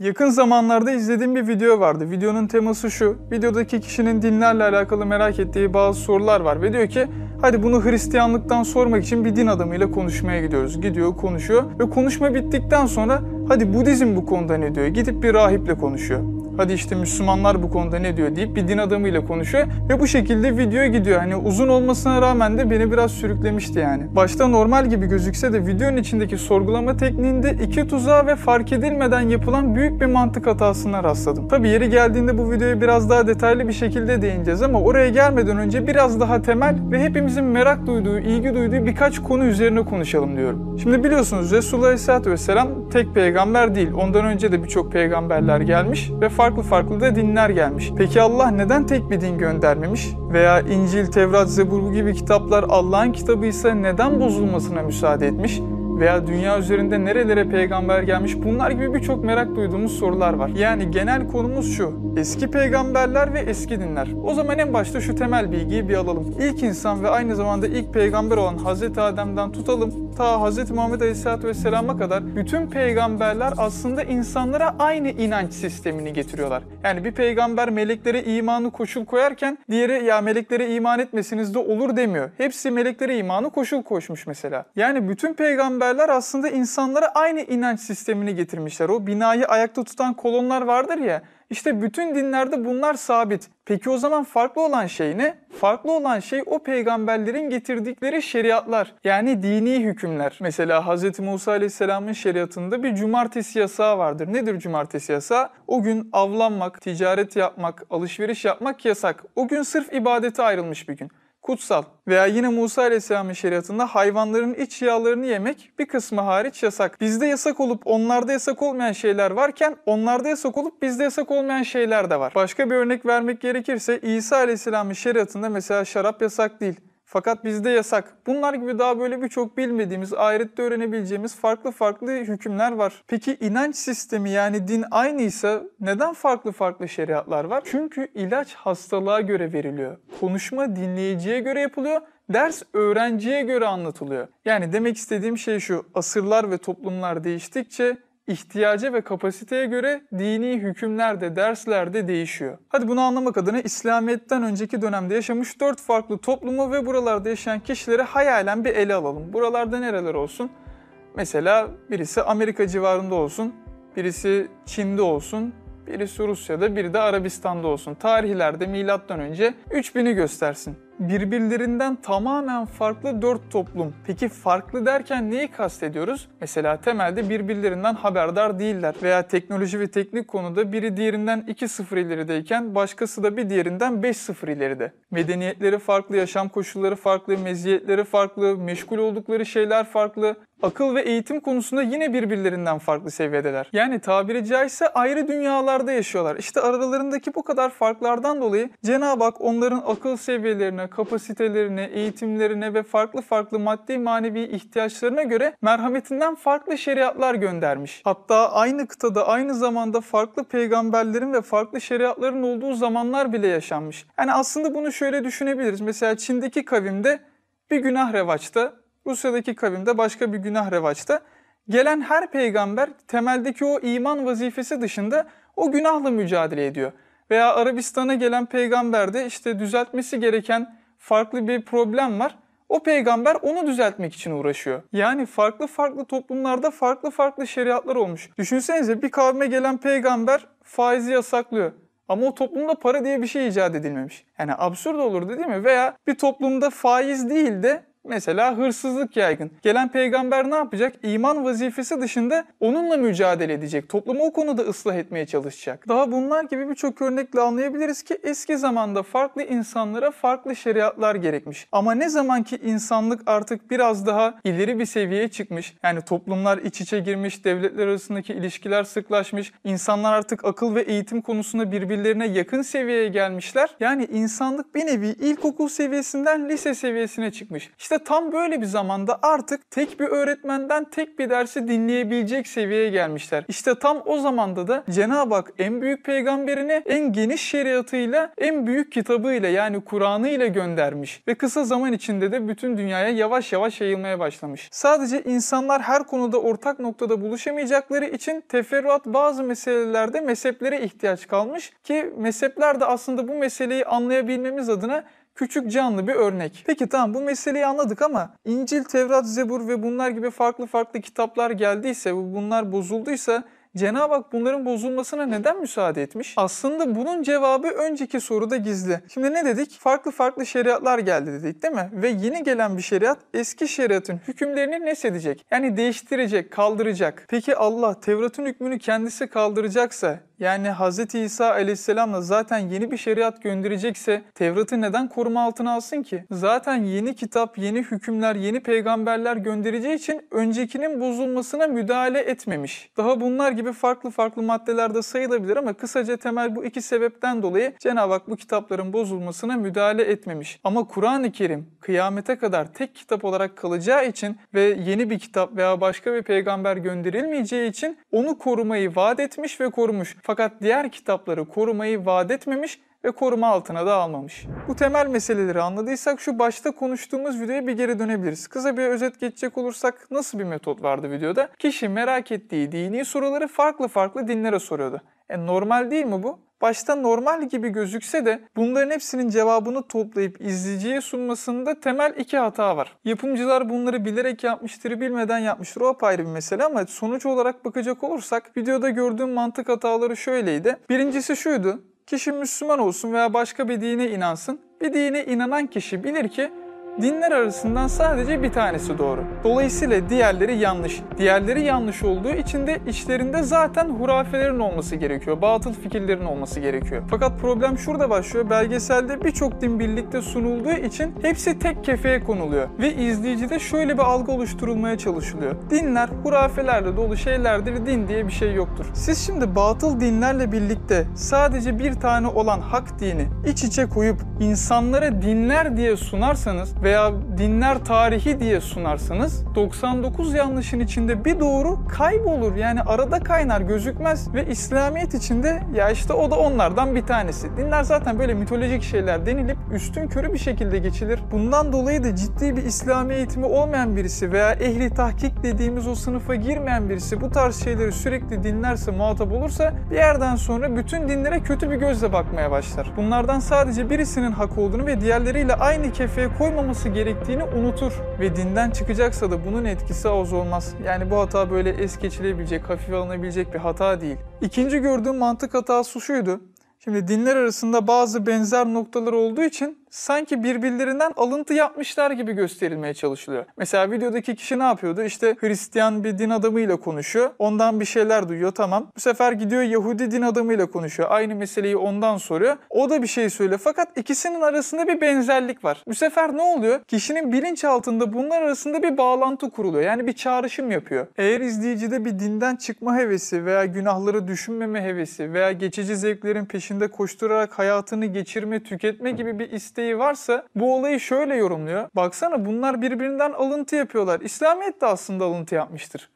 Yakın zamanlarda izlediğim bir video vardı. Videonun teması şu. Videodaki kişinin dinlerle alakalı merak ettiği bazı sorular var ve diyor ki hadi bunu Hristiyanlıktan sormak için bir din adamıyla konuşmaya gidiyoruz. Gidiyor, konuşuyor ve konuşma bittikten sonra hadi Budizm bu konuda ne diyor? Gidip bir rahiple konuşuyor hadi işte Müslümanlar bu konuda ne diyor deyip bir din adamıyla konuşuyor ve bu şekilde videoya gidiyor. Hani uzun olmasına rağmen de beni biraz sürüklemişti yani. Başta normal gibi gözükse de videonun içindeki sorgulama tekniğinde iki tuzağa ve fark edilmeden yapılan büyük bir mantık hatasına rastladım. Tabi yeri geldiğinde bu videoya biraz daha detaylı bir şekilde değineceğiz ama oraya gelmeden önce biraz daha temel ve hepimizin merak duyduğu, ilgi duyduğu birkaç konu üzerine konuşalım diyorum. Şimdi biliyorsunuz Resulullah Aleyhisselatü Vesselam tek peygamber değil. Ondan önce de birçok peygamberler gelmiş ve farklı farklı da dinler gelmiş. Peki Allah neden tek bir din göndermemiş? Veya İncil, Tevrat, Zebur gibi kitaplar Allah'ın kitabı ise neden bozulmasına müsaade etmiş? veya dünya üzerinde nerelere peygamber gelmiş bunlar gibi birçok merak duyduğumuz sorular var. Yani genel konumuz şu. Eski peygamberler ve eski dinler. O zaman en başta şu temel bilgiyi bir alalım. İlk insan ve aynı zamanda ilk peygamber olan Hz. Adem'den tutalım ta Hz. Muhammed Aleyhisselatü Vesselam'a kadar bütün peygamberler aslında insanlara aynı inanç sistemini getiriyorlar. Yani bir peygamber meleklere imanı koşul koyarken diğeri ya meleklere iman etmesiniz de olur demiyor. Hepsi meleklere imanı koşul koşmuş mesela. Yani bütün peygamberler aslında insanlara aynı inanç sistemini getirmişler. O binayı ayakta tutan kolonlar vardır ya işte bütün dinlerde bunlar sabit. Peki o zaman farklı olan şey ne? Farklı olan şey o peygamberlerin getirdikleri şeriatlar. Yani dini hükümler. Mesela Hz. Musa Aleyhisselam'ın şeriatında bir cumartesi yasağı vardır. Nedir cumartesi yasağı? O gün avlanmak, ticaret yapmak, alışveriş yapmak yasak. O gün sırf ibadete ayrılmış bir gün kutsal. Veya yine Musa Aleyhisselam'ın şeriatında hayvanların iç yağlarını yemek bir kısmı hariç yasak. Bizde yasak olup onlarda yasak olmayan şeyler varken onlarda yasak olup bizde yasak olmayan şeyler de var. Başka bir örnek vermek gerekirse İsa Aleyhisselam'ın şeriatında mesela şarap yasak değil. Fakat bizde yasak. Bunlar gibi daha böyle birçok bilmediğimiz, ahirette öğrenebileceğimiz farklı farklı hükümler var. Peki inanç sistemi yani din aynıysa neden farklı farklı şeriatlar var? Çünkü ilaç hastalığa göre veriliyor. Konuşma dinleyiciye göre yapılıyor ders öğrenciye göre anlatılıyor. Yani demek istediğim şey şu, asırlar ve toplumlar değiştikçe ihtiyaca ve kapasiteye göre dini hükümler de dersler de değişiyor. Hadi bunu anlamak adına İslamiyet'ten önceki dönemde yaşamış dört farklı toplumu ve buralarda yaşayan kişileri hayalen bir ele alalım. Buralarda nereler olsun? Mesela birisi Amerika civarında olsun, birisi Çin'de olsun, birisi Rusya'da, biri de Arabistan'da olsun. Tarihlerde milattan önce 3000'i göstersin birbirlerinden tamamen farklı dört toplum. Peki farklı derken neyi kastediyoruz? Mesela temelde birbirlerinden haberdar değiller veya teknoloji ve teknik konuda biri diğerinden 2-0 ilerideyken başkası da bir diğerinden 5-0 ileride. Medeniyetleri farklı, yaşam koşulları farklı, meziyetleri farklı, meşgul oldukları şeyler farklı, akıl ve eğitim konusunda yine birbirlerinden farklı seviyedeler. Yani tabiri caizse ayrı dünyalarda yaşıyorlar. İşte aralarındaki bu kadar farklardan dolayı Cenab-ı Hak onların akıl seviyelerine, kapasitelerine, eğitimlerine ve farklı farklı maddi manevi ihtiyaçlarına göre merhametinden farklı şeriatlar göndermiş. Hatta aynı kıtada aynı zamanda farklı peygamberlerin ve farklı şeriatların olduğu zamanlar bile yaşanmış. Yani aslında bunu şöyle düşünebiliriz. Mesela Çin'deki kavimde bir günah revaçta, Rusya'daki kavimde başka bir günah revaçta. Gelen her peygamber temeldeki o iman vazifesi dışında o günahla mücadele ediyor. Veya Arabistan'a gelen peygamber de işte düzeltmesi gereken farklı bir problem var. O peygamber onu düzeltmek için uğraşıyor. Yani farklı farklı toplumlarda farklı farklı şeriatlar olmuş. Düşünsenize bir kavme gelen peygamber faizi yasaklıyor. Ama o toplumda para diye bir şey icat edilmemiş. Yani absürt olurdu değil mi? Veya bir toplumda faiz değil de Mesela hırsızlık yaygın. Gelen peygamber ne yapacak? İman vazifesi dışında onunla mücadele edecek. Toplumu o konuda ıslah etmeye çalışacak. Daha bunlar gibi birçok örnekle anlayabiliriz ki eski zamanda farklı insanlara farklı şeriatlar gerekmiş. Ama ne zaman ki insanlık artık biraz daha ileri bir seviyeye çıkmış, yani toplumlar iç içe girmiş, devletler arasındaki ilişkiler sıklaşmış, insanlar artık akıl ve eğitim konusunda birbirlerine yakın seviyeye gelmişler. Yani insanlık bir nevi ilkokul seviyesinden lise seviyesine çıkmış. İşte tam böyle bir zamanda artık tek bir öğretmenden tek bir dersi dinleyebilecek seviyeye gelmişler. İşte tam o zamanda da Cenab-ı Hak en büyük peygamberini en geniş şeriatıyla en büyük kitabıyla yani Kur'an'ı ile göndermiş. Ve kısa zaman içinde de bütün dünyaya yavaş yavaş yayılmaya başlamış. Sadece insanlar her konuda ortak noktada buluşamayacakları için teferruat bazı meselelerde mezheplere ihtiyaç kalmış ki mezhepler de aslında bu meseleyi anlayabilmemiz adına küçük canlı bir örnek. Peki tamam bu meseleyi anladık ama İncil, Tevrat, Zebur ve bunlar gibi farklı farklı kitaplar geldiyse, bunlar bozulduysa Cenab-ı Hak bunların bozulmasına neden müsaade etmiş? Aslında bunun cevabı önceki soruda gizli. Şimdi ne dedik? Farklı farklı şeriatlar geldi dedik değil mi? Ve yeni gelen bir şeriat eski şeriatın hükümlerini nesedecek. Yani değiştirecek, kaldıracak. Peki Allah Tevrat'ın hükmünü kendisi kaldıracaksa yani Hz. İsa aleyhisselamla zaten yeni bir şeriat gönderecekse Tevrat'ı neden koruma altına alsın ki? Zaten yeni kitap, yeni hükümler, yeni peygamberler göndereceği için öncekinin bozulmasına müdahale etmemiş. Daha bunlar gibi farklı farklı maddelerde sayılabilir ama kısaca temel bu iki sebepten dolayı Cenab-ı Hak bu kitapların bozulmasına müdahale etmemiş. Ama Kur'an-ı Kerim kıyamete kadar tek kitap olarak kalacağı için ve yeni bir kitap veya başka bir peygamber gönderilmeyeceği için onu korumayı vaat etmiş ve korumuş. Fakat diğer kitapları korumayı vaat etmemiş ve koruma altına da almamış. Bu temel meseleleri anladıysak şu başta konuştuğumuz videoya bir geri dönebiliriz. Kısa bir özet geçecek olursak nasıl bir metot vardı videoda? Kişi merak ettiği dini soruları farklı farklı dinlere soruyordu. E normal değil mi bu? Başta normal gibi gözükse de bunların hepsinin cevabını toplayıp izleyiciye sunmasında temel iki hata var. Yapımcılar bunları bilerek yapmıştır, bilmeden yapmıştır. O apayrı bir mesele ama sonuç olarak bakacak olursak videoda gördüğüm mantık hataları şöyleydi. Birincisi şuydu. Kişi Müslüman olsun veya başka bir dine inansın. Bir dine inanan kişi bilir ki dinler arasından sadece bir tanesi doğru. Dolayısıyla diğerleri yanlış. Diğerleri yanlış olduğu için de içlerinde zaten hurafelerin olması gerekiyor. Batıl fikirlerin olması gerekiyor. Fakat problem şurada başlıyor. Belgeselde birçok din birlikte sunulduğu için hepsi tek kefeye konuluyor. Ve izleyicide şöyle bir algı oluşturulmaya çalışılıyor. Dinler hurafelerle dolu şeylerdir, din diye bir şey yoktur. Siz şimdi batıl dinlerle birlikte sadece bir tane olan hak dini iç içe koyup insanlara dinler diye sunarsanız veya dinler tarihi diye sunarsanız 99 yanlışın içinde bir doğru kaybolur. Yani arada kaynar gözükmez ve İslamiyet içinde ya işte o da onlardan bir tanesi. Dinler zaten böyle mitolojik şeyler denilip üstün körü bir şekilde geçilir. Bundan dolayı da ciddi bir İslami eğitimi olmayan birisi veya ehli tahkik dediğimiz o sınıfa girmeyen birisi bu tarz şeyleri sürekli dinlerse, muhatap olursa bir yerden sonra bütün dinlere kötü bir gözle bakmaya başlar. Bunlardan sadece birisinin hak olduğunu ve diğerleriyle aynı kefeye koymaması gerektiğini unutur ve dinden çıkacaksa da bunun etkisi az olmaz. Yani bu hata böyle es geçilebilecek, hafife alınabilecek bir hata değil. İkinci gördüğüm mantık hatası şuydu. Şimdi dinler arasında bazı benzer noktalar olduğu için sanki birbirlerinden alıntı yapmışlar gibi gösterilmeye çalışılıyor. Mesela videodaki kişi ne yapıyordu? İşte Hristiyan bir din adamıyla konuşuyor. Ondan bir şeyler duyuyor tamam. Bu sefer gidiyor Yahudi din adamıyla konuşuyor. Aynı meseleyi ondan soruyor. O da bir şey söylüyor. Fakat ikisinin arasında bir benzerlik var. Bu sefer ne oluyor? Kişinin bilinç altında bunlar arasında bir bağlantı kuruluyor. Yani bir çağrışım yapıyor. Eğer izleyicide bir dinden çıkma hevesi veya günahları düşünmeme hevesi veya geçici zevklerin peşinde koşturarak hayatını geçirme, tüketme gibi bir isteği isteği varsa bu olayı şöyle yorumluyor. Baksana bunlar birbirinden alıntı yapıyorlar. İslamiyet de aslında alıntı yapmıştır.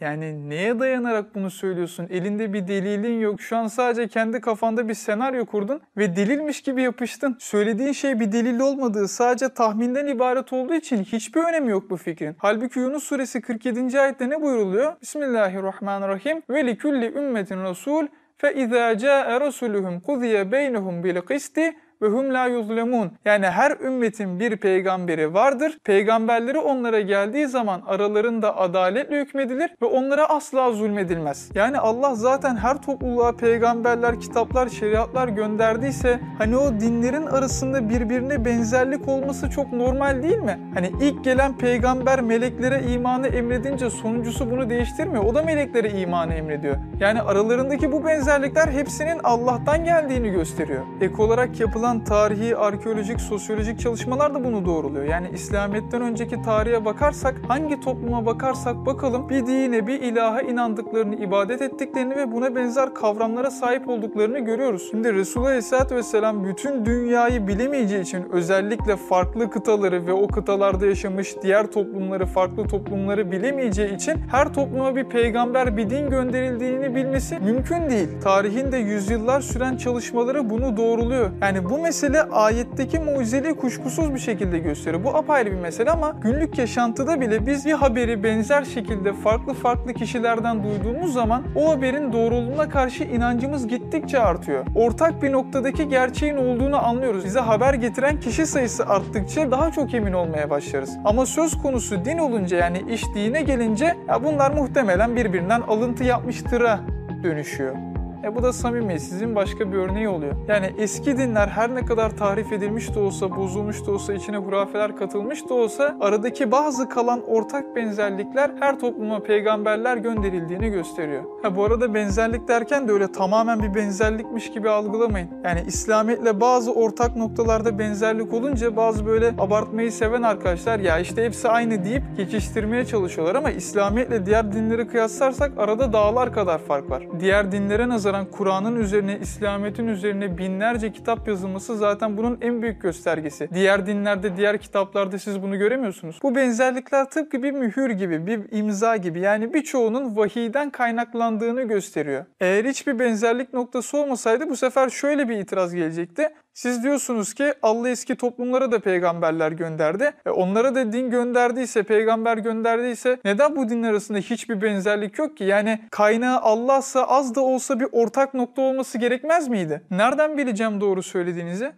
Yani neye dayanarak bunu söylüyorsun? Elinde bir delilin yok. Şu an sadece kendi kafanda bir senaryo kurdun ve delilmiş gibi yapıştın. Söylediğin şey bir delil olmadığı, sadece tahminden ibaret olduğu için hiçbir önemi yok bu fikrin. Halbuki Yunus suresi 47. ayette ne buyuruluyor? Bismillahirrahmanirrahim. Ve li kulli ümmetin rasul fe izâ câe rasuluhum kuziye beynehum bil qisti ve hum la yuzlemun. Yani her ümmetin bir peygamberi vardır. Peygamberleri onlara geldiği zaman aralarında adaletle hükmedilir ve onlara asla zulmedilmez. Yani Allah zaten her topluluğa peygamberler, kitaplar, şeriatlar gönderdiyse hani o dinlerin arasında birbirine benzerlik olması çok normal değil mi? Hani ilk gelen peygamber meleklere imanı emredince sonuncusu bunu değiştirmiyor. O da meleklere imanı emrediyor. Yani aralarındaki bu benzerlikler hepsinin Allah'tan geldiğini gösteriyor. Ek olarak yapılan yapılan tarihi, arkeolojik, sosyolojik çalışmalar da bunu doğruluyor. Yani İslamiyet'ten önceki tarihe bakarsak, hangi topluma bakarsak bakalım bir dine, bir ilaha inandıklarını, ibadet ettiklerini ve buna benzer kavramlara sahip olduklarını görüyoruz. Şimdi Resulullah Aleyhisselatü Vesselam bütün dünyayı bilemeyeceği için özellikle farklı kıtaları ve o kıtalarda yaşamış diğer toplumları, farklı toplumları bilemeyeceği için her topluma bir peygamber, bir din gönderildiğini bilmesi mümkün değil. Tarihin de yüzyıllar süren çalışmaları bunu doğruluyor. Yani bu mesele ayetteki mucizeliği kuşkusuz bir şekilde gösteriyor. Bu apayrı bir mesele ama günlük yaşantıda bile biz bir haberi benzer şekilde farklı farklı kişilerden duyduğumuz zaman o haberin doğruluğuna karşı inancımız gittikçe artıyor. Ortak bir noktadaki gerçeğin olduğunu anlıyoruz. Bize haber getiren kişi sayısı arttıkça daha çok emin olmaya başlarız. Ama söz konusu din olunca yani iş dine gelince ya bunlar muhtemelen birbirinden alıntı yapmıştır'a dönüşüyor. E bu da samimiyetsizliğin başka bir örneği oluyor. Yani eski dinler her ne kadar tahrif edilmiş de olsa, bozulmuş da olsa, içine hurafeler katılmış da olsa aradaki bazı kalan ortak benzerlikler her topluma peygamberler gönderildiğini gösteriyor. Ha bu arada benzerlik derken de öyle tamamen bir benzerlikmiş gibi algılamayın. Yani İslamiyetle bazı ortak noktalarda benzerlik olunca bazı böyle abartmayı seven arkadaşlar ya işte hepsi aynı deyip geçiştirmeye çalışıyorlar ama İslamiyetle diğer dinleri kıyaslarsak arada dağlar kadar fark var. Diğer dinlere nazaran Kur'an'ın üzerine, İslamiyet'in üzerine binlerce kitap yazılması zaten bunun en büyük göstergesi. Diğer dinlerde, diğer kitaplarda siz bunu göremiyorsunuz. Bu benzerlikler tıpkı bir mühür gibi, bir imza gibi yani birçoğunun vahiyden kaynaklandığını gösteriyor. Eğer hiçbir benzerlik noktası olmasaydı bu sefer şöyle bir itiraz gelecekti. Siz diyorsunuz ki Allah eski toplumlara da peygamberler gönderdi. E onlara da din gönderdiyse, peygamber gönderdiyse neden bu dinler arasında hiçbir benzerlik yok ki? Yani kaynağı Allah'sa az da olsa bir ortak nokta olması gerekmez miydi? Nereden bileceğim doğru söylediğinizi?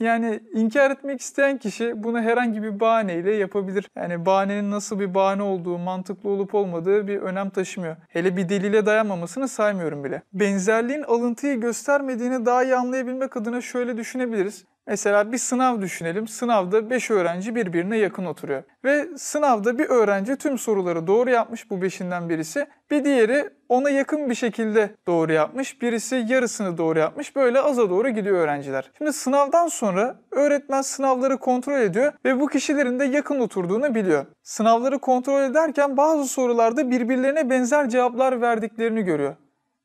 Yani inkar etmek isteyen kişi bunu herhangi bir bahaneyle yapabilir. Yani bahanenin nasıl bir bahane olduğu, mantıklı olup olmadığı bir önem taşımıyor. Hele bir delile dayanmamasını saymıyorum bile. Benzerliğin alıntıyı göstermediğini daha iyi anlayabilmek adına şöyle düşünebiliriz. Mesela bir sınav düşünelim. Sınavda 5 öğrenci birbirine yakın oturuyor. Ve sınavda bir öğrenci tüm soruları doğru yapmış bu beşinden birisi. Bir diğeri ona yakın bir şekilde doğru yapmış. Birisi yarısını doğru yapmış. Böyle aza doğru gidiyor öğrenciler. Şimdi sınavdan sonra öğretmen sınavları kontrol ediyor ve bu kişilerin de yakın oturduğunu biliyor. Sınavları kontrol ederken bazı sorularda birbirlerine benzer cevaplar verdiklerini görüyor.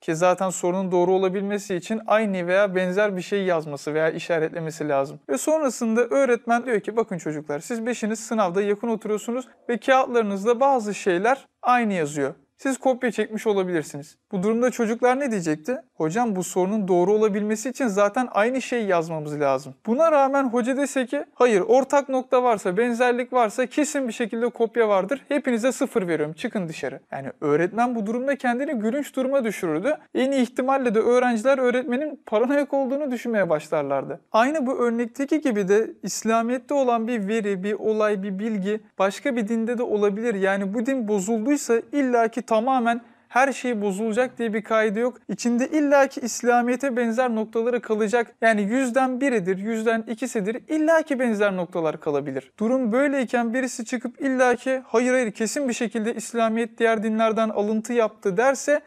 Ki zaten sorunun doğru olabilmesi için aynı veya benzer bir şey yazması veya işaretlemesi lazım. Ve sonrasında öğretmen diyor ki bakın çocuklar siz beşiniz sınavda yakın oturuyorsunuz ve kağıtlarınızda bazı şeyler aynı yazıyor siz kopya çekmiş olabilirsiniz. Bu durumda çocuklar ne diyecekti? Hocam bu sorunun doğru olabilmesi için zaten aynı şeyi yazmamız lazım. Buna rağmen hoca dese ki hayır ortak nokta varsa, benzerlik varsa kesin bir şekilde kopya vardır. Hepinize sıfır veriyorum çıkın dışarı. Yani öğretmen bu durumda kendini gülünç duruma düşürürdü. En iyi ihtimalle de öğrenciler öğretmenin paranoyak olduğunu düşünmeye başlarlardı. Aynı bu örnekteki gibi de İslamiyet'te olan bir veri, bir olay, bir bilgi başka bir dinde de olabilir. Yani bu din bozulduysa illaki tamamen her şey bozulacak diye bir kaydı yok. İçinde illaki İslamiyet'e benzer noktaları kalacak. Yani yüzden biridir, yüzden ikisidir. illaki benzer noktalar kalabilir. Durum böyleyken birisi çıkıp illaki hayır hayır kesin bir şekilde İslamiyet diğer dinlerden alıntı yaptı derse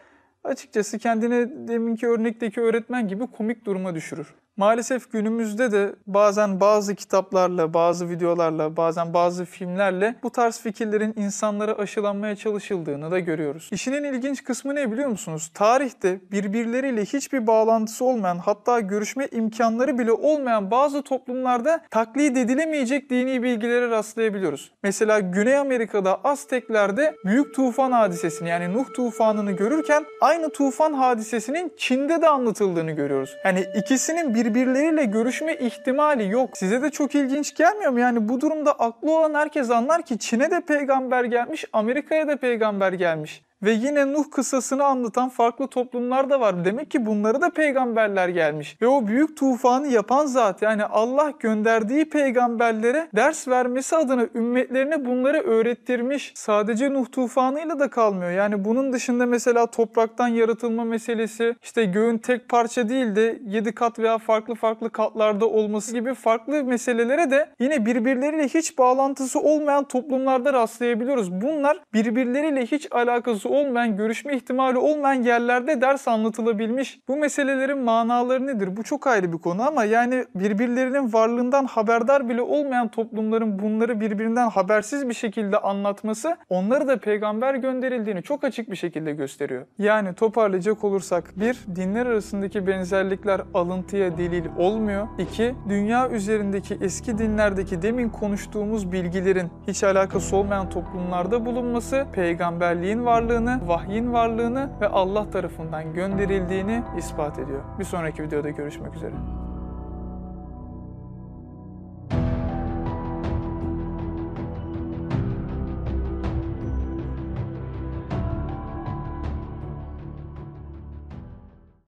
açıkçası kendini deminki örnekteki öğretmen gibi komik duruma düşürür. Maalesef günümüzde de bazen bazı kitaplarla, bazı videolarla, bazen bazı filmlerle bu tarz fikirlerin insanlara aşılanmaya çalışıldığını da görüyoruz. İşinin ilginç kısmı ne biliyor musunuz? Tarihte birbirleriyle hiçbir bağlantısı olmayan hatta görüşme imkanları bile olmayan bazı toplumlarda taklit edilemeyecek dini bilgilere rastlayabiliyoruz. Mesela Güney Amerika'da Azteklerde büyük tufan hadisesini yani Nuh tufanını görürken aynı tufan hadisesinin Çin'de de anlatıldığını görüyoruz. Yani ikisinin bir birbirleriyle görüşme ihtimali yok. Size de çok ilginç gelmiyor mu? Yani bu durumda aklı olan herkes anlar ki Çin'e de peygamber gelmiş, Amerika'ya da peygamber gelmiş. Ve yine Nuh kıssasını anlatan farklı toplumlar da var. Demek ki bunlara da peygamberler gelmiş. Ve o büyük tufanı yapan zat yani Allah gönderdiği peygamberlere ders vermesi adına ümmetlerine bunları öğrettirmiş. Sadece Nuh tufanıyla da kalmıyor. Yani bunun dışında mesela topraktan yaratılma meselesi, işte göğün tek parça değil de 7 kat veya farklı farklı katlarda olması gibi farklı meselelere de yine birbirleriyle hiç bağlantısı olmayan toplumlarda rastlayabiliyoruz. Bunlar birbirleriyle hiç alakası olmayan, görüşme ihtimali olmayan yerlerde ders anlatılabilmiş. Bu meselelerin manaları nedir? Bu çok ayrı bir konu ama yani birbirlerinin varlığından haberdar bile olmayan toplumların bunları birbirinden habersiz bir şekilde anlatması onları da peygamber gönderildiğini çok açık bir şekilde gösteriyor. Yani toparlayacak olursak bir, dinler arasındaki benzerlikler alıntıya delil olmuyor. İki, dünya üzerindeki eski dinlerdeki demin konuştuğumuz bilgilerin hiç alakası olmayan toplumlarda bulunması peygamberliğin varlığını, vahyin varlığını ve Allah tarafından gönderildiğini ispat ediyor. Bir sonraki videoda görüşmek üzere.